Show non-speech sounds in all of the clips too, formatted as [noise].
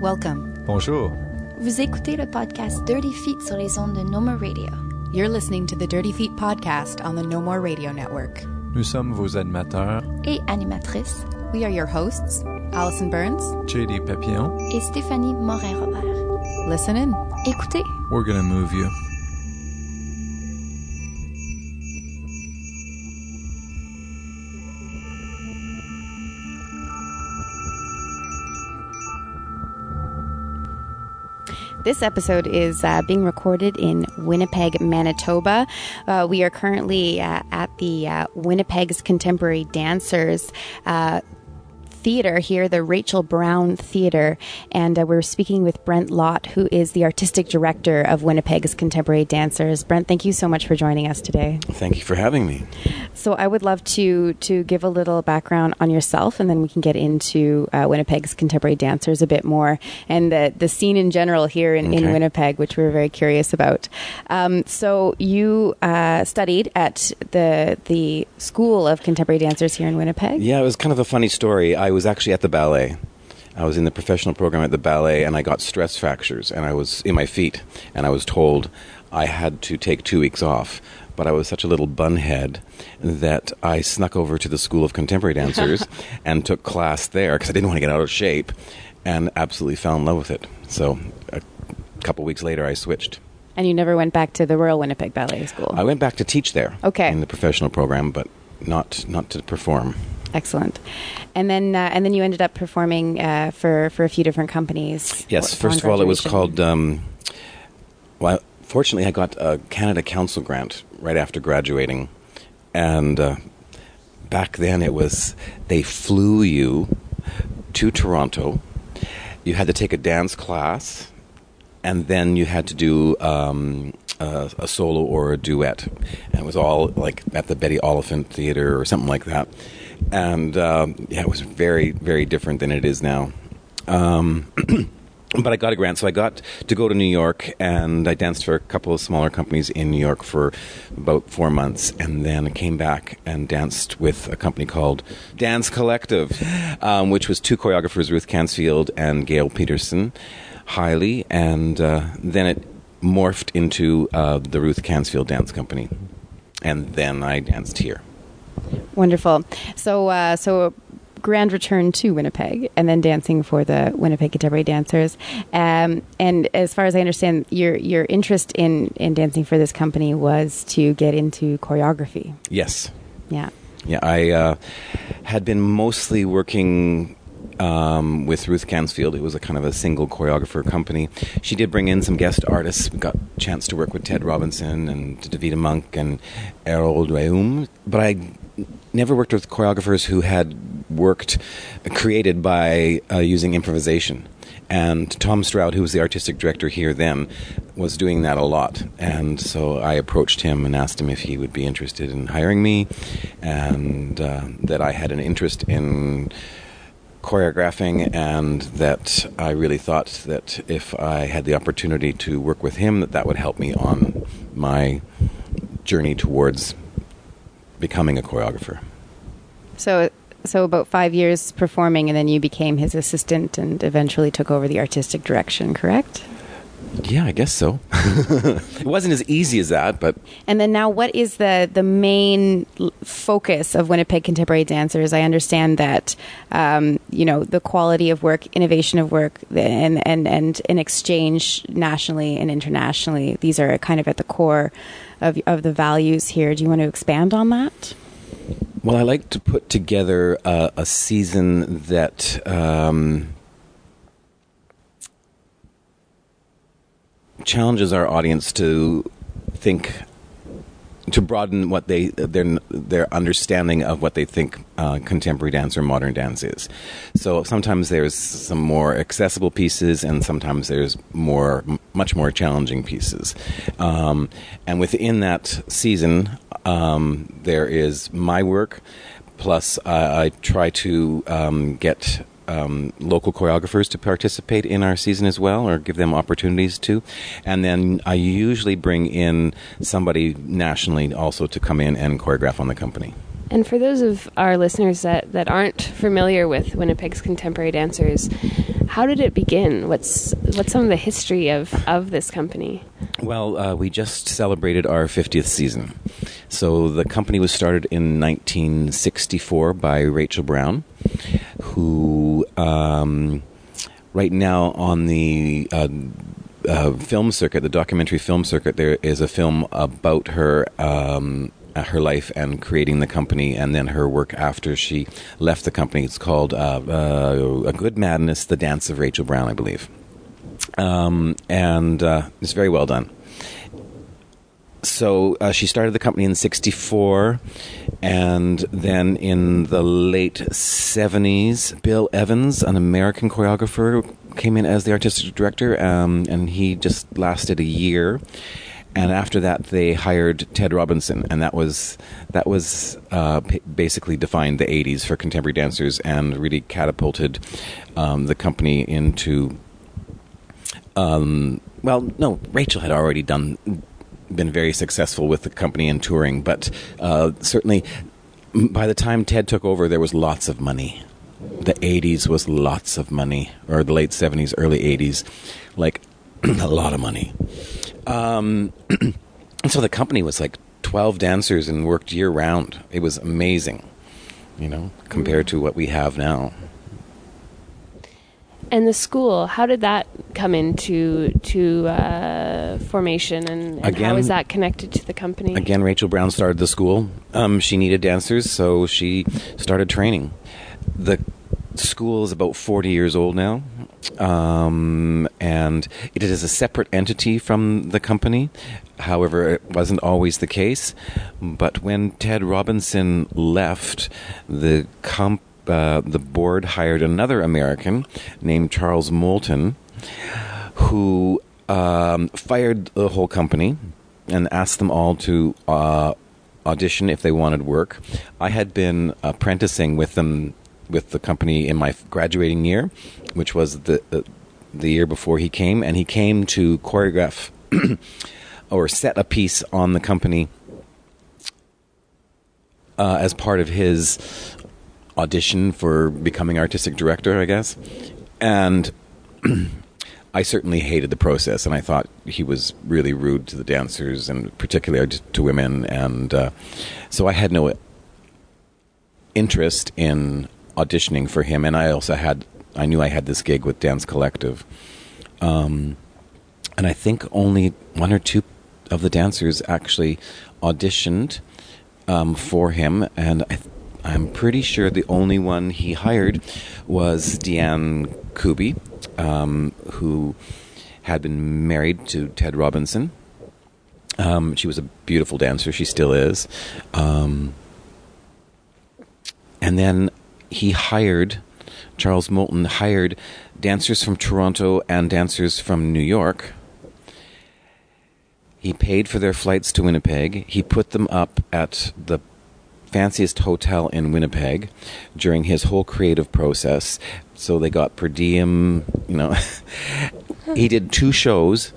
Welcome. Bonjour. Vous écoutez le podcast Dirty Feet sur les ondes de No More Radio. You're listening to the Dirty Feet podcast on the No More Radio Network. Nous sommes vos animateurs, Et animatrice, We are your hosts, Allison Burns. JD Papillon. et Stéphanie Morin-Robert. Listen in. Écoutez, We're gonna move you. This episode is uh, being recorded in Winnipeg, Manitoba. Uh, we are currently uh, at the uh, Winnipeg's Contemporary Dancers. Theater here, the Rachel Browne Theater, and uh, we're speaking with Brent Lott, who is the artistic director of Winnipeg's Contemporary Dancers. Brent, thank you so much for joining us today. Thank you for having me. So I would love to to give a little background on yourself, and then we can get into uh, Winnipeg's contemporary dancers a bit more, and the the scene in general here in, in Winnipeg, which we're very curious about. Um, so you uh, studied at the the School of Contemporary Dancers here in Winnipeg. Yeah, it was kind of a funny story. I was actually at the ballet. I was in the professional program at the ballet, and I got stress fractures, and I was in my feet, and I was told I had to take two weeks off. But I was such a little bunhead that I snuck over to the School of Contemporary [laughs] Dancers and took class there because I didn't want to get out of shape, and absolutely fell in love with it. So a couple weeks later, I switched. And you never went back to the Royal Winnipeg Ballet School. I went back to teach there. Okay. In the professional program, but not not to perform. Excellent. And then uh, and then you ended up performing uh, for for a few different companies. Yes, first of all, it was called. Um, well, fortunately, I got a Canada Council grant right after graduating, and uh, back then it was they flew you to Toronto. You had to take a dance class, and then you had to do um, a, a solo or a duet, and it was all like at the Betty Oliphant Theater or something like that. And um, yeah, it was very, very different than it is now. Um, [clears throat] but I got a grant, so I got to go to New York, and I danced for a couple of smaller companies in New York for about four months, and then came back and danced with a company called Dance Collective, um, which was two choreographers, Ruth Cansfield and Gail Peterson, highly, and uh, then it morphed into uh, the Ruth Cansfield Dance Company, and then I danced here. Wonderful. So, uh, so grand return to Winnipeg, and then dancing for the Winnipeg Contemporary Dancers. Um, and as far as I understand, your your interest in in dancing for this company was to get into choreography. Yes. Yeah. Yeah, I uh, had been mostly working um, with Ruth Cansfield. It was a kind of a single choreographer company. She did bring in some guest artists. We got a chance to work with Ted Robinson and Davida Monk and Errol Reum. But I never worked with choreographers who had worked, created by uh, using improvisation. And Tom Stroud, who was the artistic director here then, was doing that a lot. And so I approached him and asked him if he would be interested in hiring me, and uh, that I had an interest in choreographing, and that I really thought that if I had the opportunity to work with him, that that would help me on my journey towards becoming a choreographer. So. So about five years performing, and then you became his assistant, and eventually took over the artistic direction. Correct? Yeah, I guess so. [laughs] it wasn't as easy as that, but And then now, what is the the main focus of Winnipeg Contemporary Dancers? I understand that um, you know the quality of work, innovation of work, and and and an exchange nationally and internationally. These are kind of at the core of of the values here. Do you want to expand on that? Well, I like to put together a, a season that um, challenges our audience to think, to broaden what they their their understanding of what they think uh, contemporary dance or modern dance is. So sometimes there's some more accessible pieces, and sometimes there's more, much more challenging pieces. Um, and within that season, um, there is my work, plus I try to um, get um, local choreographers to participate in our season as well, or give them opportunities to. And then I usually bring in somebody nationally also to come in and choreograph on the company. And for those of our listeners that, that aren't familiar with Winnipeg's contemporary dancers, how did it begin? What's what's some of the history of, of this company? Well, uh, we just celebrated our 50th season. So the company was started in 1964 by Rachel Browne, who um, right now on the uh, uh, film circuit, the documentary film circuit, there is a film about her. Um, her life and creating the company, and then her work after she left the company. It's called uh, uh, A Good Madness: The Dance of Rachel Browne, I believe, um, and uh, it's very well done. So uh, she started the company in 64 and then in the late 70s bill evans an american choreographer came in as the artistic director um, and he just lasted a year and after that they hired ted robinson and that was that was uh, p- basically defined the 80s for contemporary dancers and really catapulted um, the company into um, well no rachel had already done been very successful with the company and touring, but uh, certainly by the time Ted took over, there was lots of money. The 80s was lots of money, or the late 70s, early 80s, like [clears throat] a lot of money. Um, [clears throat] and so the company was like 12 dancers and worked year round. It was amazing, you know, compared to what we have now. And the school, how did that come into to uh, formation, and, and Again- is that connected to the company? Again, Rachel Browne started the school. Um, she needed dancers, so she started training. The school is about 40 years old now, um, and it is a separate entity from the company. However, it wasn't always the case. But when Ted Robinson left, the comp, uh, the board hired another American named Charles Moulton, who um, fired the whole company and asked them all to uh, audition if they wanted work. I had been apprenticing with them with the company in my graduating year, which was the uh, the year before he came, and he came to choreograph [clears throat] or set a piece on the company uh, as part of his audition for becoming artistic director, I guess. And [clears throat] I certainly hated the process, and I thought he was really rude to the dancers, and particularly to to women. And uh, so I had no interest in auditioning for him. And I also had, I knew I had this gig with Dance Collective. Um, and I think only one or two of the dancers actually auditioned um, for him, and I, I'm pretty sure the only one he hired was Deanne Kuby, um, who had been married to Ted Robinson. Um, she was a beautiful dancer; she still is. Um, and then he hired Charles Moulton hired dancers from Toronto and dancers from New York. He paid for their flights to Winnipeg. He put them up at the fanciest hotel in Winnipeg during his whole creative process. So they got per diem, you know. [laughs] he did two shows.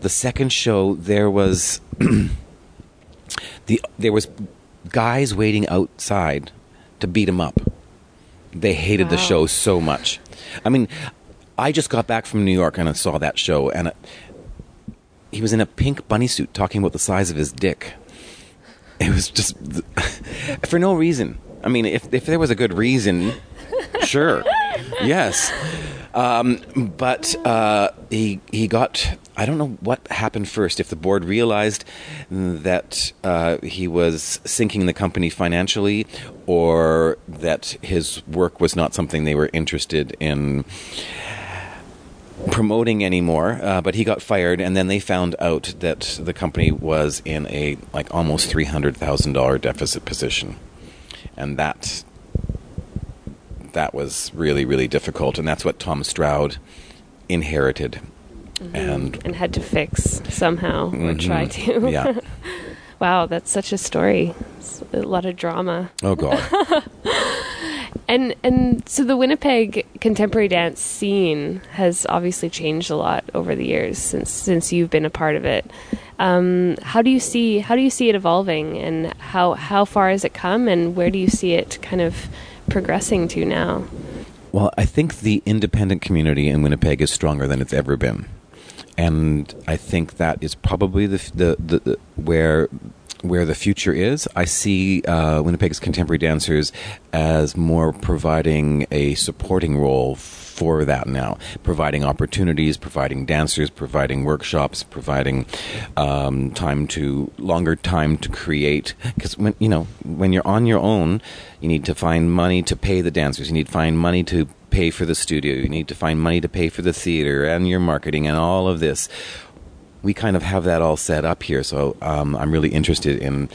The second show there was [clears throat] the there was guys waiting outside to beat him up. They hated the show so much. I mean, I just got back from New York and I saw that show, and it, he was in a pink bunny suit talking about the size of his dick. It was just [laughs] for no reason. I mean, if if there was a good reason, sure, [laughs] yes. Um, but uh, he he got. I don't know what happened first. If the board realized that uh, he was sinking the company financially, or that his work was not something they were interested in promoting anymore. Uh, but he got fired, and then they found out that the company was in a like almost three hundred thousand dollar deficit position, and that that was really really difficult, and that's what Tom Stroud inherited. And and had to fix somehow or Mhm. try to. yeah, [laughs] wow, that's such a story. It's a lot of drama. oh god, [laughs] And and so the Winnipeg contemporary dance scene has obviously changed a lot over the years since since you've been a part of it. Um, how do you see how do you see it evolving, and how how far has it come, and where do you see it kind of progressing to now? Well, I think the independent community in Winnipeg is stronger than it's ever been, and I think that is probably the the, the, the where where the future is. I see uh, Winnipeg's contemporary dancers as more providing a supporting role for that now, providing opportunities, providing dancers, providing workshops, providing um, time to longer time to create. Because when you know when you're on your own, you need to find money to pay the dancers. You need to find money to pay for the studio. You need to find money to pay for the theater and your marketing and all of this we kind of have that all set up here. So um, I'm really interested in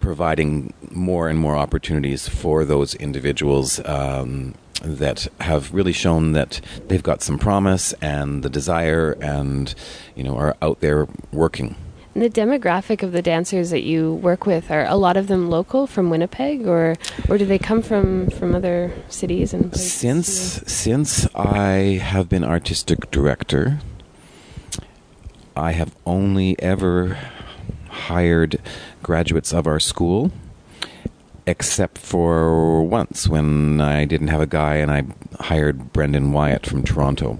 providing more and more opportunities for those individuals um, that have really shown that they've got some promise and the desire, and you know are out there working. And the demographic of the dancers that you work with are a lot of them local from Winnipeg, or or do they come from from other cities and places? Since since I have been artistic director I have only ever hired graduates of our school, except for once when I didn't have a guy and I hired Brendan Wyatt from Toronto.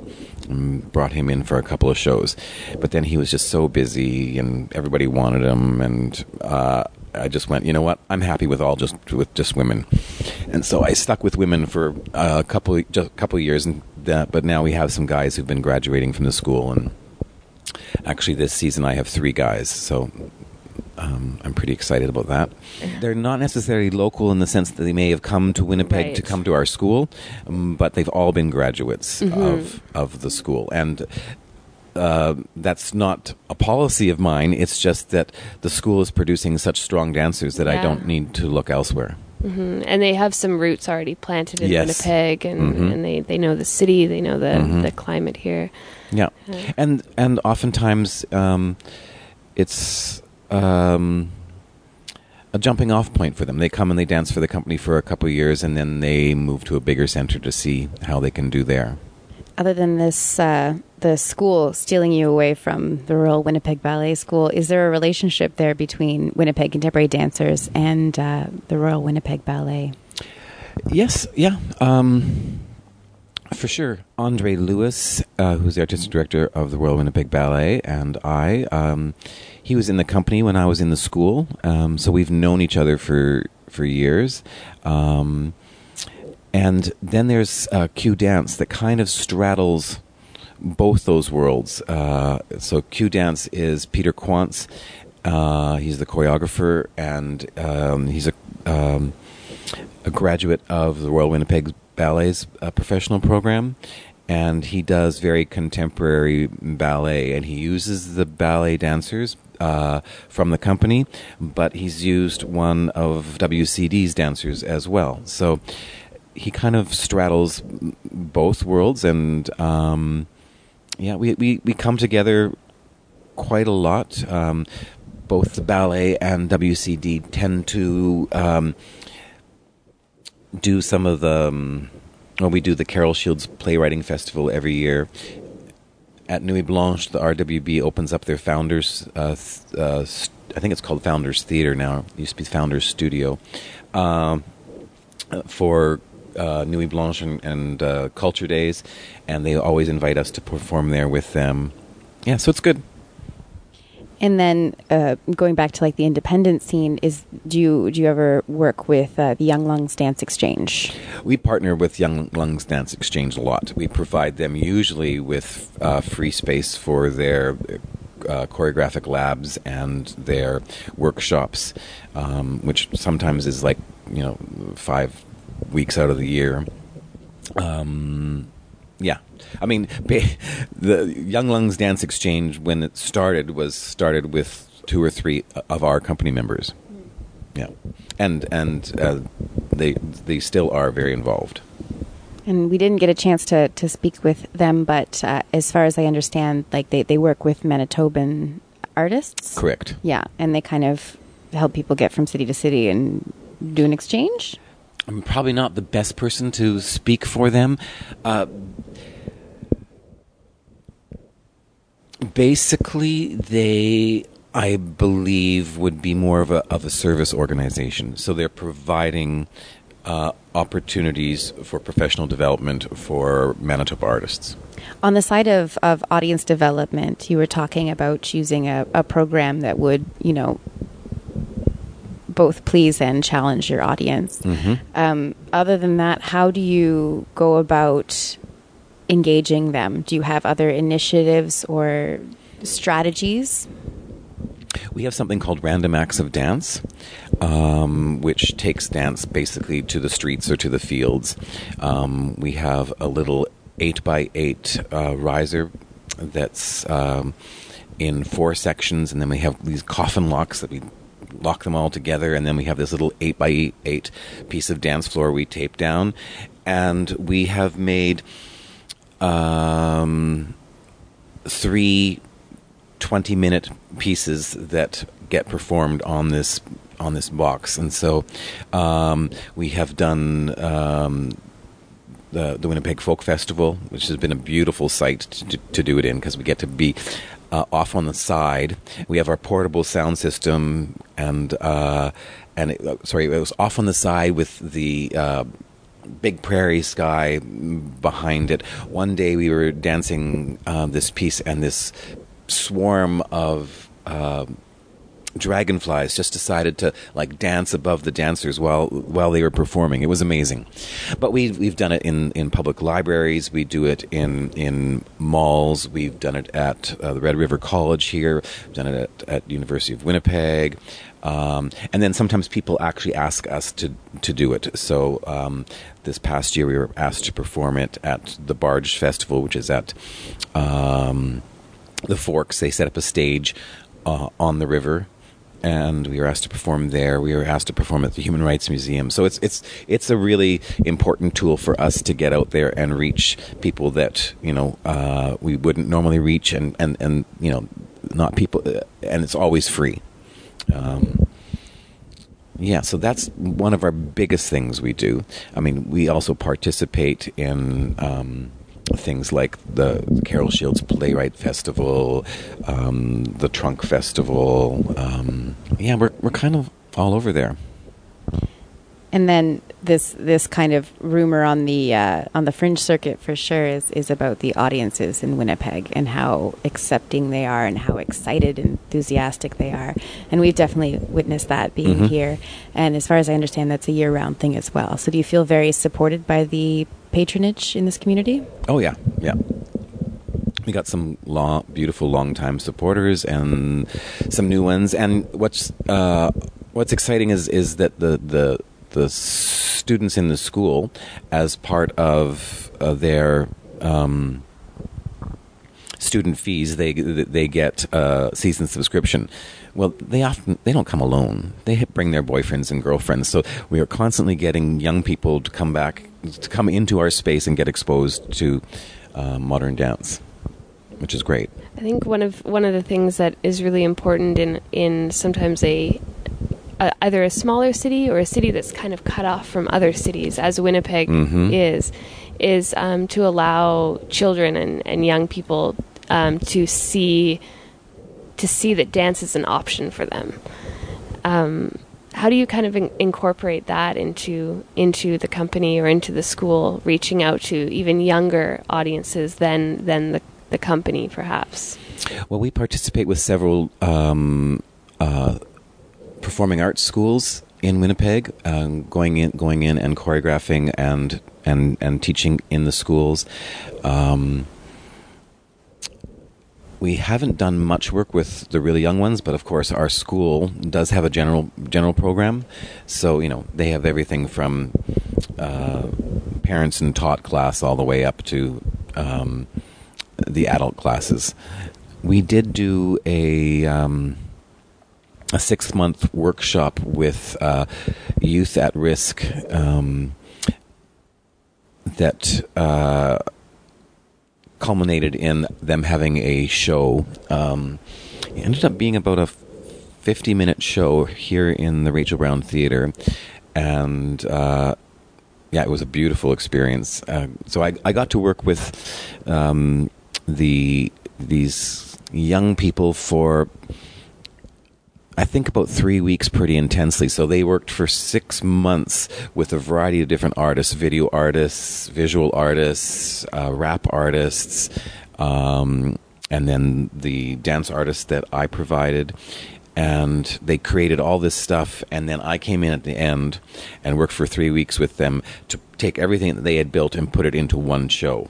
And brought him in for a couple of shows, but then he was just so busy, and everybody wanted him, and uh, I just went, you know what? I'm happy with all just with just women, and so I stuck with women for a couple just a couple years, and that, but now we have some guys who've been graduating from the school, and Actually, this season I have three guys, so um, I'm pretty excited about that. They're not necessarily local in the sense that they may have come to Winnipeg Right. to come to our school, um, but they've all been graduates Mm-hmm. of of the school, and uh, that's not a policy of mine. It's just that the school is producing such strong dancers that I don't need to look elsewhere. Mhm. And they have some roots already planted in Yes. Winnipeg, and, Mhm. and they, they know the city, they know the, Mhm. the climate here. Yeah, and and oftentimes um, it's um, a jumping off point for them. They come and they dance for the company for a couple of years, and then they move to a bigger center to see how they can do there. Other than this, uh, the school stealing you away from the Royal Winnipeg Ballet School, is there a relationship there between Winnipeg Contemporary Dancers and uh, the Royal Winnipeg Ballet? Yes, yeah, um, for sure. Andre Lewis, uh, who's the artistic director of the Royal Winnipeg Ballet, and I, um, he was in the company when I was in the school, um, so we've known each other for for years. Um, and then there's uh, Q Dance that kind of straddles both those worlds. Uh, so Q Dance is Peter Quantz. Uh, he's the choreographer, and um, he's a um, a graduate of the Royal Winnipeg Ballet's uh, professional program, and he does very contemporary ballet, and he uses the ballet dancers uh, from the company, but he's used one of WCD's dancers as well. So he kind of straddles both worlds, and um, yeah, we, we, we come together quite a lot. Um, both the ballet and WCD tend to um, do some of the. Um, well, we do the Carol Shields Playwriting Festival every year. At Nuit Blanche, the RWB opens up their founders. Uh, uh, I think it's called Founders Theater now. It used to be Founders Studio. Um, for uh, Nuit Blanche and, and uh, Culture Days, and they always invite us to perform there with them. Yeah, so it's good. And then uh, going back to like the independent scene, is do you do you ever work with uh, the Young Lungs Dance Exchange? We partner with Young Lungs Dance Exchange a lot. We provide them usually with uh, free space for their uh, choreographic labs and their workshops, um, which sometimes is like you know five weeks out of the year. Um, yeah, I mean the Young Lungs Dance Exchange when it started was started with two or three of our company members. Yeah, and and uh, they they still are very involved. And we didn't get a chance to, to speak with them, but uh, as far as I understand, like they, they work with Manitoban artists. Correct. Yeah, and they kind of help people get from city to city and do an exchange. I'm probably not the best person to speak for them. Uh, basically, they, I believe, would be more of a of a service organization. So they're providing uh, opportunities for professional development for Manitoba artists. On the side of, of audience development, you were talking about choosing a, a program that would, you know, both please and challenge your audience. Um, other than that, how do you go about engaging them? Do you have other initiatives or strategies? We have something called Random Acts of Dance, um, which takes dance basically to the streets or to the fields. Um, we have a little 8 by 8 uh, riser that's um, in four sections, and then we have these coffin locks that we lock them all together, and then we have this little 8 by 8 piece of dance floor we tape down. And we have made um, three 20 minute pieces that get performed on this on this box and so um, we have done um, the, the Winnipeg Folk Festival, which has been a beautiful site to, to do it in because we get to be uh, off on the side. We have our portable sound system, and uh, and it, uh, sorry, it was off on the side with the. Uh, big prairie sky behind it. One day we were dancing uh, this piece, and this swarm of uh, dragonflies just decided to like dance above the dancers while while they were performing. It was amazing. But we we've done it in, in public libraries. We do it in in malls. We've done it at uh, the Red River College here. We've done it at, at University of Winnipeg. Um, and then sometimes people actually ask us to to do it. So um, this past year we were asked to perform it at the Barge Festival, which is at um, the Forks. They set up a stage uh, on the river, and we were asked to perform there. We were asked to perform at the Human Rights Museum. So it's it's it's a really important tool for us to get out there and reach people that you know uh, we wouldn't normally reach, and and and you know not people, uh, and it's always free. Um, yeah, so that's one of our biggest things we do. I mean, we also participate in um, things like the Carol Shields Playwright Festival, um, the Trunk Festival. Um, yeah, we're we're kind of all over there. And then this this kind of rumor on the uh, on the fringe circuit for sure is is about the audiences in Winnipeg and how accepting they are and how excited and enthusiastic they are. And we've definitely witnessed that being Mhm. here. And as far as I understand, that's a year round thing as well. So do you feel very supported by the patronage in this community? Oh yeah, yeah. We got some long, beautiful long-time supporters and some new ones. And what's uh, what's exciting is is that the the the students in the school, as part of uh, their um, student fees, they they get a season subscription. Well, they often they don't come alone. They bring their boyfriends and girlfriends. So we are constantly getting young people to come back to come into our space and get exposed to uh, modern dance, which is great. I think one of one of the things that is really important in in sometimes a, a either a smaller city or a city that's kind of cut off from other cities, as Winnipeg Mhm. is, is um, to allow children and, and young people um, to see to see that dance is an option for them. Um, how do you kind of in- incorporate that into into the company or into the school, reaching out to even younger audiences than than the the company, perhaps? Well, we participate with several um, uh, performing arts schools in Winnipeg, um, going in, going in and choreographing and and and teaching in the schools. Um, we haven't done much work with the really young ones, but of course, our school does have a general general program. So you know, they have everything from uh, parents and taught class all the way up to um, the adult classes. We did do a um, a six month workshop with uh, youth at risk um, that uh, culminated in them having a show. Um, it ended up being about a 50 minute show here in the Rachel Browne Theater. And uh, yeah, it was a beautiful experience. Uh, so I, I got to work with um, the these young people for I think about three weeks pretty intensely. So they worked for six months with a variety of different artists video artists, visual artists, uh, rap artists, um, and then the dance artists that I provided. And they created all this stuff, and then I came in at the end and worked for three weeks with them to take everything that they had built and put it into one show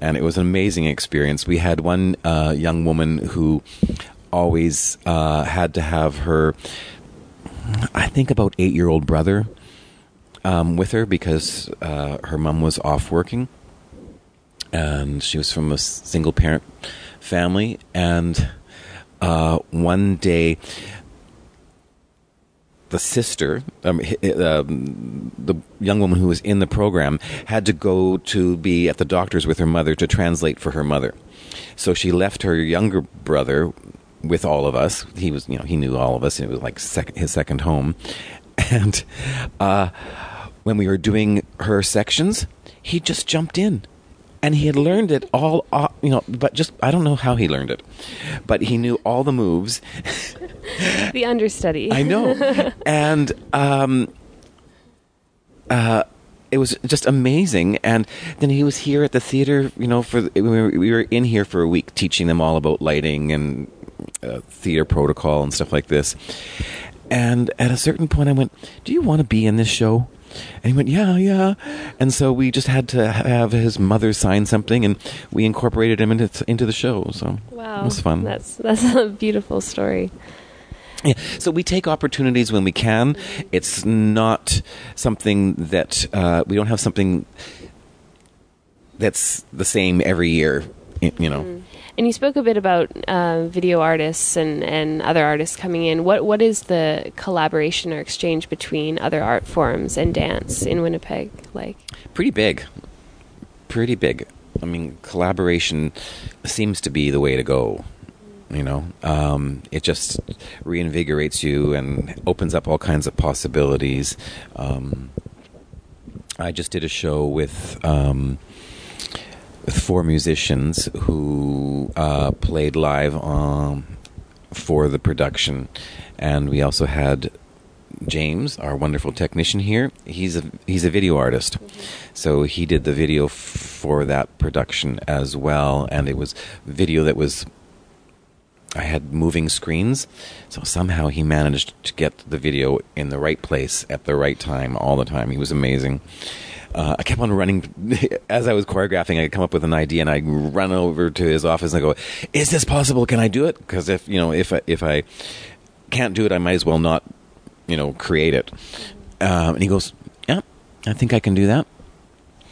and it was an amazing experience. We had one uh, young woman who always uh, had to have her, I think, about eight year old brother um, with her because uh, her mom was off working, and she was from a single parent family. And uh, one day, the sister, um, um, the young woman who was in the program, had to go to be at the doctor's with her mother to translate for her mother. So she left her younger brother with all of us. He was, you know, he knew all of us. It was like sec- his second home. [laughs] And uh, when we were doing her sections, he just jumped in. And he had learned it all, uh, you know, but just, I don't know how he learned it. But he knew all the moves. [laughs] The understudy. I know. [laughs] and um, uh, it was just amazing. And then he was here at the theater, you know, for we were in here for a week teaching them all about lighting and uh, theater protocol and stuff like this. And at a certain point, I went, "Do you want to be in this show?" And he went, "Yeah, yeah." And so we just had to have his mother sign something, and we incorporated him into into the show. So Wow, it was fun. That's that's a beautiful story. Yeah. So we take opportunities when we can. It's not something that uh, we don't have something that's the same every year. You know, And you spoke a bit about uh, video artists and, and other artists coming in. What what is the collaboration or exchange between other art forms and dance in Winnipeg like? pretty big, pretty big. I mean, collaboration seems to be the way to go. You know, um, it just reinvigorates you and opens up all kinds of possibilities. Um, I just did a show with um, with four musicians who uh, played live um, for the production, and we also had James, our wonderful technician here. He's a he's a video artist, so he did the video f- for that production as well, and it was video that was. I had moving screens, so somehow he managed to get the video in the right place at the right time all the time. He was amazing. Uh, I kept on running [laughs] as I was choreographing. I'd come up with an idea and I'd run over to his office and I go, "Is this possible? Can I do it?" Because if you know, if I, if I can't do it, I might as well not, you know, create it. Um, and he goes, "Yeah, I think I can do that." [laughs]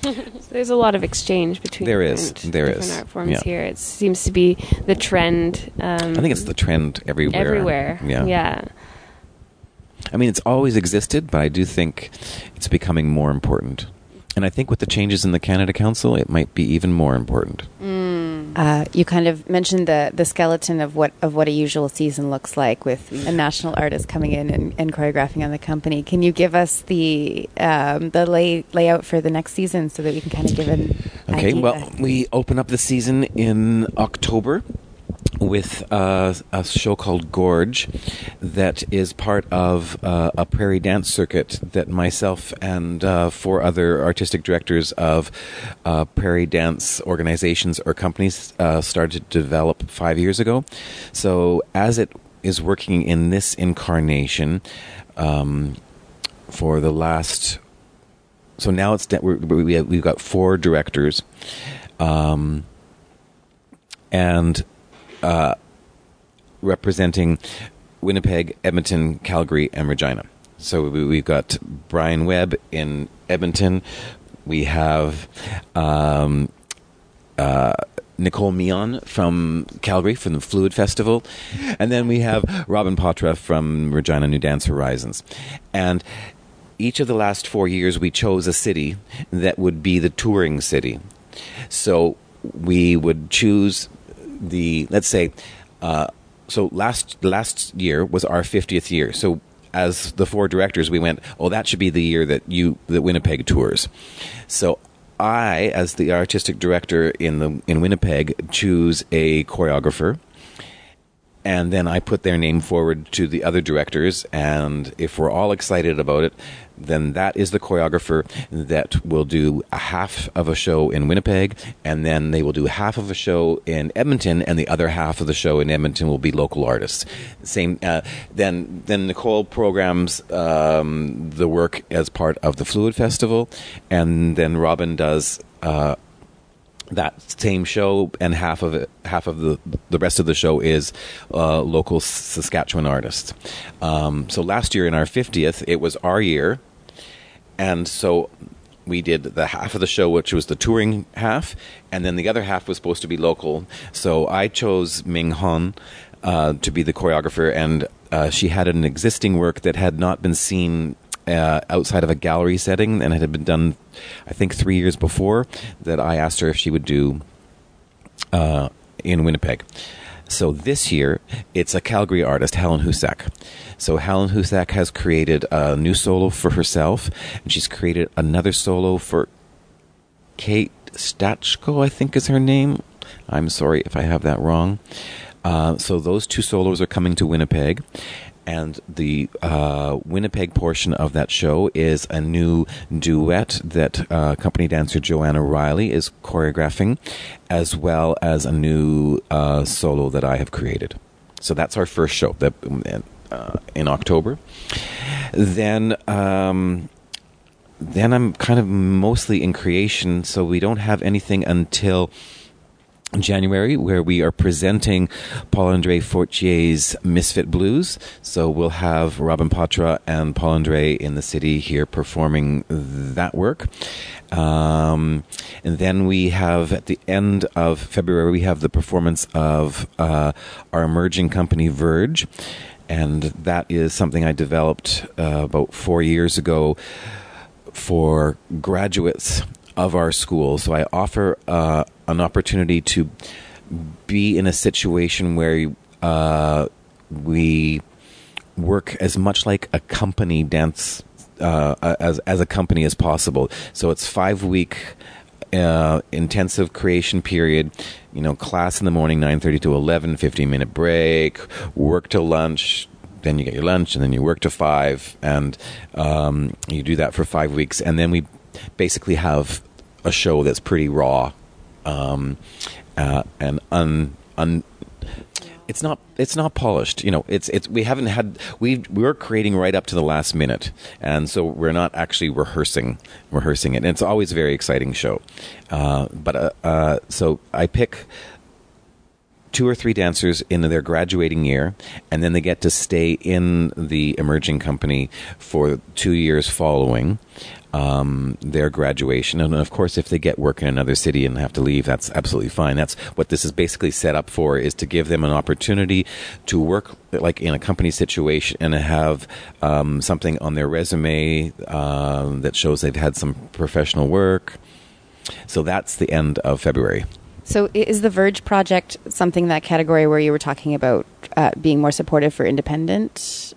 So there's a lot of exchange between There is. different, There different is. art forms Yeah. here. It seems to be the trend. Um, I think it's the trend everywhere. everywhere. Yeah. yeah. I mean, it's always existed, but I do think it's becoming more important. And I think with the changes in the Canada Council, it might be even more important. Uh, you kind of mentioned the, the skeleton of what of what a usual season looks like with a national artist coming in and, and choreographing on the company. Can you give us the um, the lay, layout for the next season so that we can kind of give an Okay, idea? well, we open up the season in October with uh, a show called Gorge that is part of uh, a prairie dance circuit that myself and uh, four other artistic directors of uh, prairie dance organizations or companies uh, started to develop five years ago. So, as it is working in this incarnation um, for the last so now it's we have, we've got four directors, um, and uh, representing Winnipeg, Edmonton, Calgary, and Regina. So we, we've got Brian Webb in Edmonton. We have um, uh, Nicole Mion from Calgary from the Fluid Festival, and then we have Robin Poitras from Regina New Dance Horizons, and each of the last four years we chose a city that would be the touring city. So we would choose the let's say uh, so last last year was our 50th year. So as the four directors, we went, oh, that should be the year that you that Winnipeg tours. So I, as the artistic director in the in Winnipeg, choose a choreographer and then I put their name forward to the other directors. And if we're all excited about it, then that is the choreographer that will do a half of a show in Winnipeg, and then they will do half of a show in Edmonton, and the other half of the show in Edmonton will be local artists. Same. Uh, then then Nicole programs um, the work as part of the Fluid Festival, and then Robin does. Uh, that same show and half of it, half of the the rest of the show is uh, local Saskatchewan artists. Um, so last year in our fiftieth, it was our year, and so we did the half of the show, which was the touring half, and then the other half was supposed to be local. So I chose Ming Hon uh, to be the choreographer, and uh, she had an existing work that had not been seen uh, outside of a gallery setting, and it had been done, I think, three years before. That I asked her if she would do uh, in Winnipeg. So this year, it's a Calgary artist, Helen Husak. So Helen Husak has created a new solo for herself, and she's created another solo for Kate Stachko, I think is her name. I'm sorry if I have that wrong. Uh, so those two solos are coming to Winnipeg, and the uh, Winnipeg portion of that show is a new duet that uh, company dancer Joanna Riley is choreographing, as well as a new uh, solo that I have created. So that's our first show that uh, in October. Then. Um, then I'm kind of mostly in creation, so we don't have anything until January, where we are presenting Paul Andre Fortier's Misfit Blues. So we'll have Robin Poitras and Paul Andre in the city here performing that work. Um, and then we have at the end of February, we have the performance of uh, our emerging company Verge. And that is something I developed uh, about four years ago for graduates of our school. So I offer uh, an opportunity to be in a situation where uh, we work as much like a company dance uh, as as a company as possible. So it's five week. Uh, intensive creation period, you know, class in the morning, 9.30 to 11, 15 minute break, work till lunch, then you get your lunch, and then you work to 5, and um, you do that for five weeks, and then we basically have a show that's pretty raw um, uh, and un, un it's not it's not polished. You know it's it's we haven't had we we're creating right up to the last minute. And so we're not actually rehearsing rehearsing it. And it's always a very exciting show. Uh, but uh, uh, so i pick two or three dancers in their graduating year, and then they get to stay in the emerging company for two years following um, their graduation. And of course, if they get work in another city and have to leave, that's absolutely fine. That's what this is basically set up for: is to give them an opportunity to work like in a company situation and have um, something on their resume uh, that shows they've had some professional work. So that's the end of February. So, is the Verge project something that category where you were talking about uh, being more supportive for independent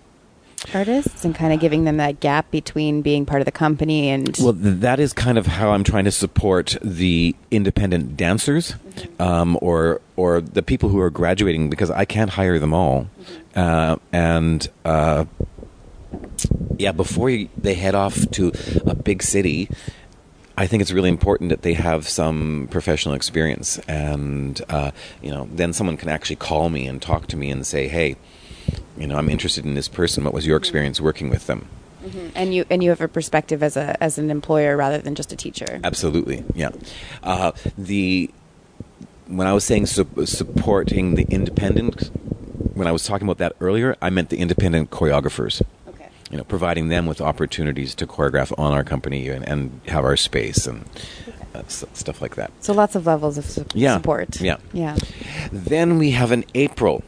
artists and kind of giving them that gap between being part of the company and well that is kind of how i'm trying to support the independent dancers mm-hmm. um, or or the people who are graduating because i can't hire them all mm-hmm. uh, and uh, yeah before you, they head off to a big city I think it's really important that they have some professional experience, and uh, you know, then someone can actually call me and talk to me and say, "Hey, you know, I'm interested in this person. What was your experience working with them? Mm-hmm. And you and you have a perspective as a as an employer rather than just a teacher. Absolutely, yeah. Uh, the when I was saying su- supporting the independent, when I was talking about that earlier, I meant the independent choreographers. You know, providing them with opportunities to choreograph on our company and, and have our space and uh, stuff like that. So lots of levels of su- yeah. support. Yeah. Yeah. Then we have an April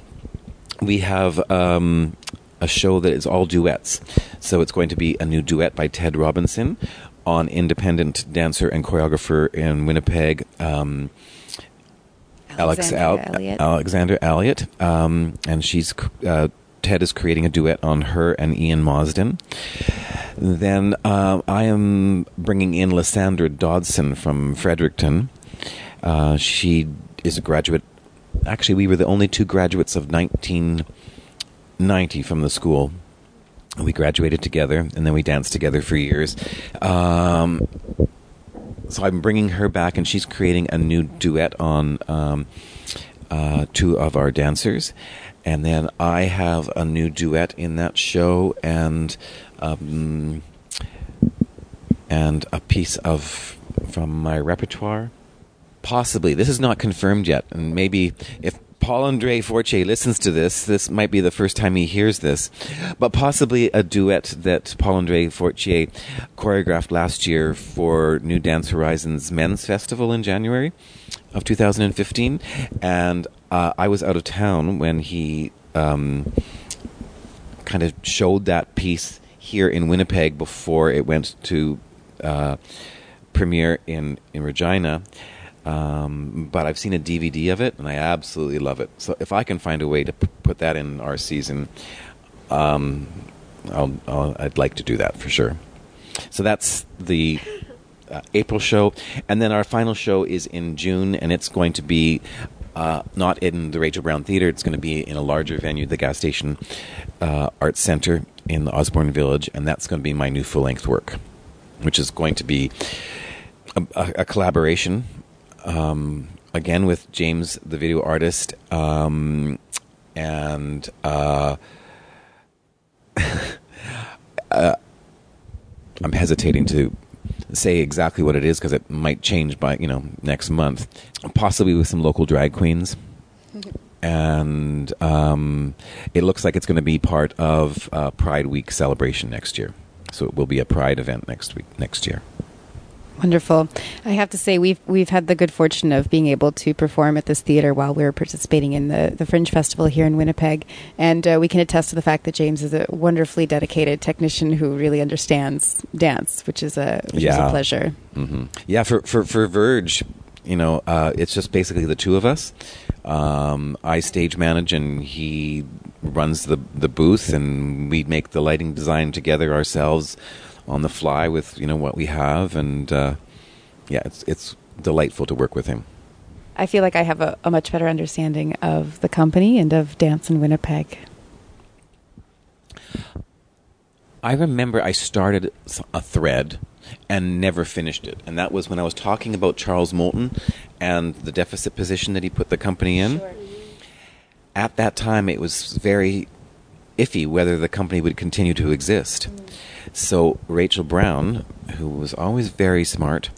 we have um, a show that is all duets. So it's going to be a new duet by Ted Robinson on independent dancer and choreographer in Winnipeg. Um, Alexander Alex Al- Elliott. Alexander Elliott, um, and she's uh, Ted is creating a duet on her and Ian Mozdzen. Then uh, I am bringing in Lysandra Dodson from Fredericton. Uh, she is a graduate. Actually, we were the only two graduates of 1990 from the school. We graduated together, and then we danced together for years. Um, so I'm bringing her back, and she's creating a new duet on um, uh, two of our dancers. And then I have a new duet in that show, and um, and a piece of from my repertoire. Possibly, this is not confirmed yet, and maybe if Paul Andre Fortier listens to this, this might be the first time he hears this, but possibly a duet that Paul Andre Fortier choreographed last year for New Dance Horizons Men's Festival in January of 2015, and uh, I was out of town when he um, kind of showed that piece here in Winnipeg before it went to uh, premiere in in Regina. Um, but I've seen a DVD of it, and I absolutely love it. So if I can find a way to p- put that in our season, um, I'll, I'll, I'd like to do that for sure. So that's the uh, April show, and then our final show is in June, and it's going to be uh, not in the Rachel Browne Theater. It's going to be in a larger venue, the Gas Station uh, Arts Center in the Osborne Village, and that's going to be my new full length work, which is going to be a, a, a collaboration um, again with James, the video artist, um, and uh, [laughs] uh, I'm hesitating to say exactly what it is because it might change by you know next month, possibly with some local drag queens. And um, it looks like it's going to be part of uh, Pride Week celebration next year. So it will be a Pride event next week, next year. Wonderful. I have to say we've we've had the good fortune of being able to perform at this theater while we were participating in the the Fringe Festival here in Winnipeg, and uh, we can attest to the fact that James is a wonderfully dedicated technician who really understands dance, which is a which is Yeah. a pleasure. hmm Yeah, for for for Verge, you know, uh, it's just basically the two of us. Um, I stage manage, and he runs the the booth, and we make the lighting design together ourselves on the fly with you know what we have, and uh, yeah, it's it's delightful to work with him. I feel like I have a, a much better understanding of the company and of dance in Winnipeg. I remember I started a thread and never finished it, and that was when I was talking about Charles Moulton and the deficit position that he put the company in. At that time, it was very iffy whether the company would continue to exist. So Rachel Browne, who was always very smart,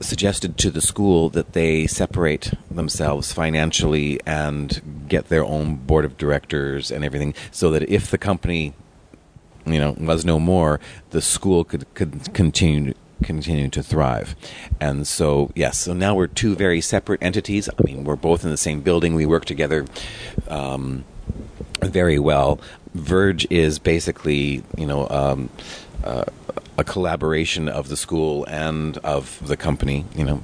suggested to the school that they separate themselves financially and get their own board of directors and everything, so that if the company you know was no more the school could could continue continue to thrive. And so yes so now we're two very separate entities. I mean we're both in the same building. We work together um, very well. Verge is basically you know um, uh, a collaboration of the school and of the company you know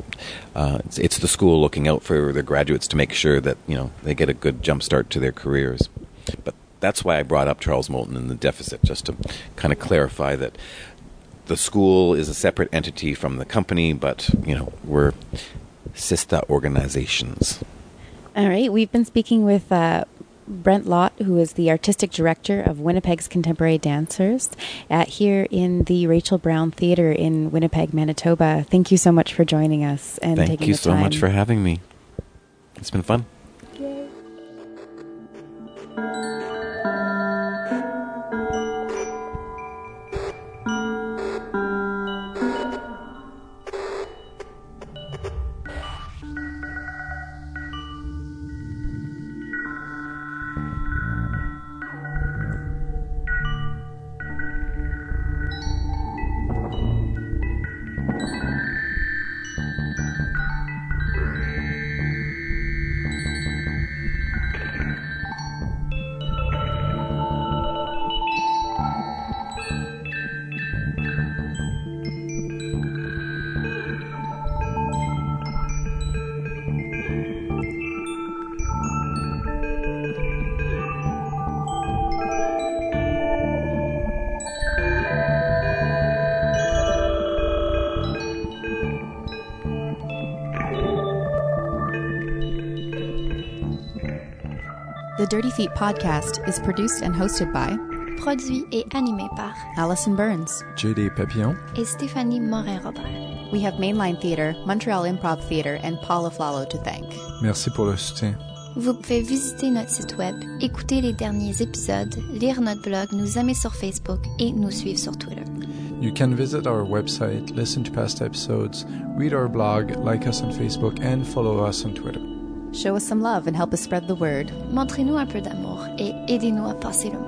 uh, it's, it's the school looking out for their graduates to make sure that you know they get a good jump start to their careers but that's why I brought up Charles Moulton and the deficit, just to kind of clarify that the school is a separate entity from the company, but you know we're sister organizations. All right, we've been speaking with uh, Brent Lott, who is the artistic director of Winnipeg's Contemporary Dancers, at here in the Rachel Browne Theater in Winnipeg, Manitoba. Thank you so much for joining us and Thank taking you the so much for having me. It's been fun. Dirty Feet podcast is produced and hosted by Produit et animé par Allison Burns. JD Papillon. et Stéphanie Morin-Robert. We have Mainline Theatre, Montreal Improv Theatre, and Paula Flalo to thank. Merci pour le soutien. Vous pouvez visiter notre site web, écouter les derniers épisodes, lire notre blog, nous aimer sur Facebook et nous suivre sur Twitter. You can visit our website, listen to past episodes, read our blog, like us on Facebook, and follow us on Twitter. Show us some love and help us spread the word. Montrez-nous un peu d'amour et aidez-nous à passer le mot.